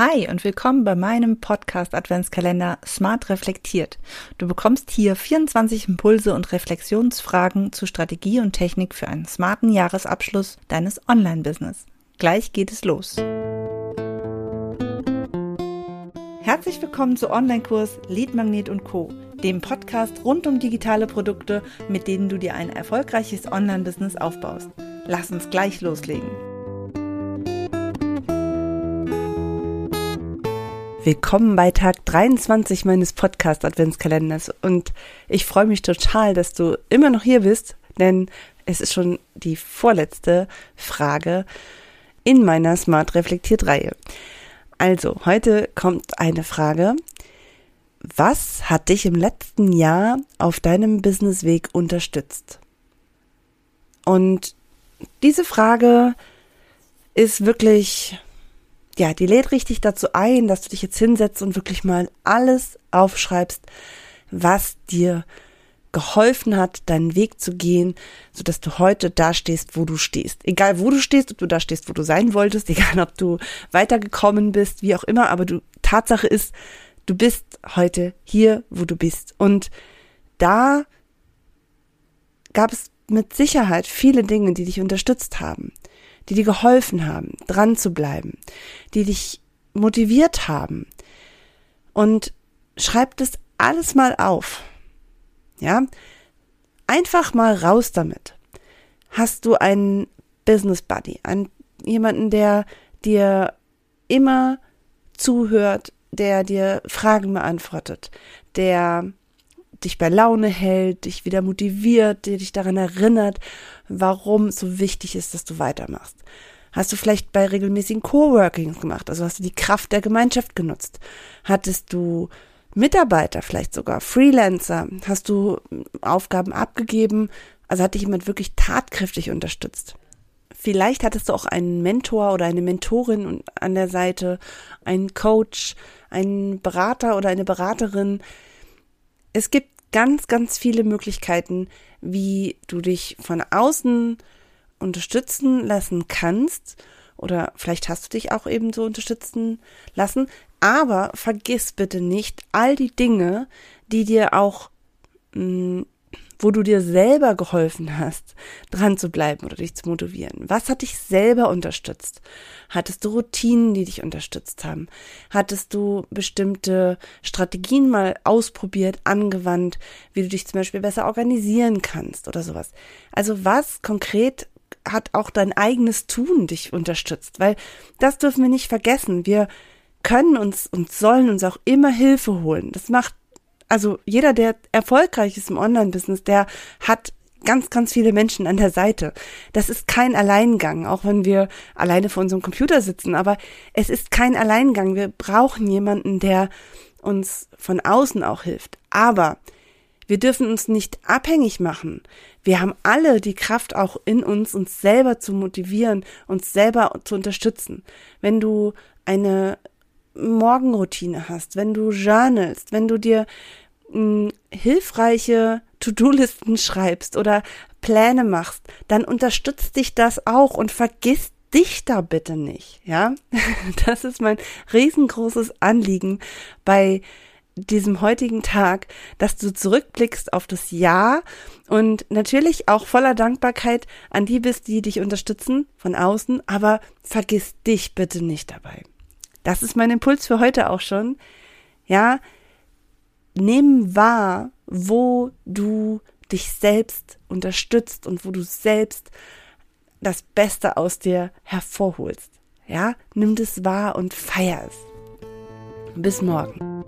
Hi und willkommen bei meinem Podcast Adventskalender Smart Reflektiert. Du bekommst hier 24 Impulse und Reflexionsfragen zu Strategie und Technik für einen smarten Jahresabschluss deines Online-Business. Gleich geht es los. Herzlich willkommen zu Online-Kurs Lead Magnet und Co., dem Podcast rund um digitale Produkte, mit denen du dir ein erfolgreiches Online-Business aufbaust. Lass uns gleich loslegen. Willkommen bei Tag 23 meines Podcast Adventskalenders und ich freue mich total, dass du immer noch hier bist, denn es ist schon die vorletzte Frage in meiner Smart Reflektiert Reihe. Also, heute kommt eine Frage. Was hat dich im letzten Jahr auf deinem Businessweg unterstützt? Und diese Frage ist wirklich ja, die lädt richtig dazu ein, dass du dich jetzt hinsetzt und wirklich mal alles aufschreibst, was dir geholfen hat, deinen Weg zu gehen, so dass du heute da stehst, wo du stehst. Egal wo du stehst, ob du da stehst, wo du sein wolltest, egal ob du weitergekommen bist, wie auch immer, aber du, Tatsache ist, du bist heute hier, wo du bist. Und da gab es mit Sicherheit viele Dinge, die dich unterstützt haben die dir geholfen haben, dran zu bleiben, die dich motiviert haben. Und schreib das alles mal auf. Ja? Einfach mal raus damit. Hast du einen Business Buddy, einen, jemanden, der dir immer zuhört, der dir Fragen beantwortet, der dich bei Laune hält, dich wieder motiviert, der dich daran erinnert, warum es so wichtig ist, dass du weitermachst. Hast du vielleicht bei regelmäßigen Coworkings gemacht, also hast du die Kraft der Gemeinschaft genutzt? Hattest du Mitarbeiter, vielleicht sogar Freelancer? Hast du Aufgaben abgegeben? Also hat dich jemand wirklich tatkräftig unterstützt? Vielleicht hattest du auch einen Mentor oder eine Mentorin an der Seite, einen Coach, einen Berater oder eine Beraterin. Es gibt ganz, ganz viele Möglichkeiten, wie du dich von außen unterstützen lassen kannst. Oder vielleicht hast du dich auch eben so unterstützen lassen. Aber vergiss bitte nicht all die Dinge, die dir auch mh, mm, wo du dir selber geholfen hast, dran zu bleiben oder dich zu motivieren? Was hat dich selber unterstützt? Hattest du Routinen, die dich unterstützt haben? Hattest du bestimmte Strategien mal ausprobiert, angewandt, wie du dich zum Beispiel besser organisieren kannst oder sowas? Also was konkret hat auch dein eigenes Tun dich unterstützt? Weil das dürfen wir nicht vergessen. Wir können uns und sollen uns auch immer Hilfe holen. Das macht also jeder, der erfolgreich ist im Online-Business, der hat ganz, ganz viele Menschen an der Seite. Das ist kein Alleingang, auch wenn wir alleine vor unserem Computer sitzen, aber es ist kein Alleingang. Wir brauchen jemanden, der uns von außen auch hilft. Aber wir dürfen uns nicht abhängig machen. Wir haben alle die Kraft auch in uns, uns selber zu motivieren, uns selber zu unterstützen. Wenn du eine Morgenroutine hast, wenn du journalst, wenn du dir mh, hm, hilfreiche To-Do-Listen schreibst oder Pläne machst, dann unterstützt dich das auch und vergiss dich da bitte nicht, ja? Das ist mein riesengroßes Anliegen bei diesem heutigen Tag, dass du zurückblickst auf das Jahr und natürlich auch voller Dankbarkeit an die bist, die dich unterstützen von außen, aber vergiss dich bitte nicht dabei. Das ist mein Impuls für heute auch schon. Ja, nimm wahr, wo du dich selbst unterstützt und wo du selbst das Beste aus dir hervorholst. Ja, nimm das wahr und feier es. Bis morgen.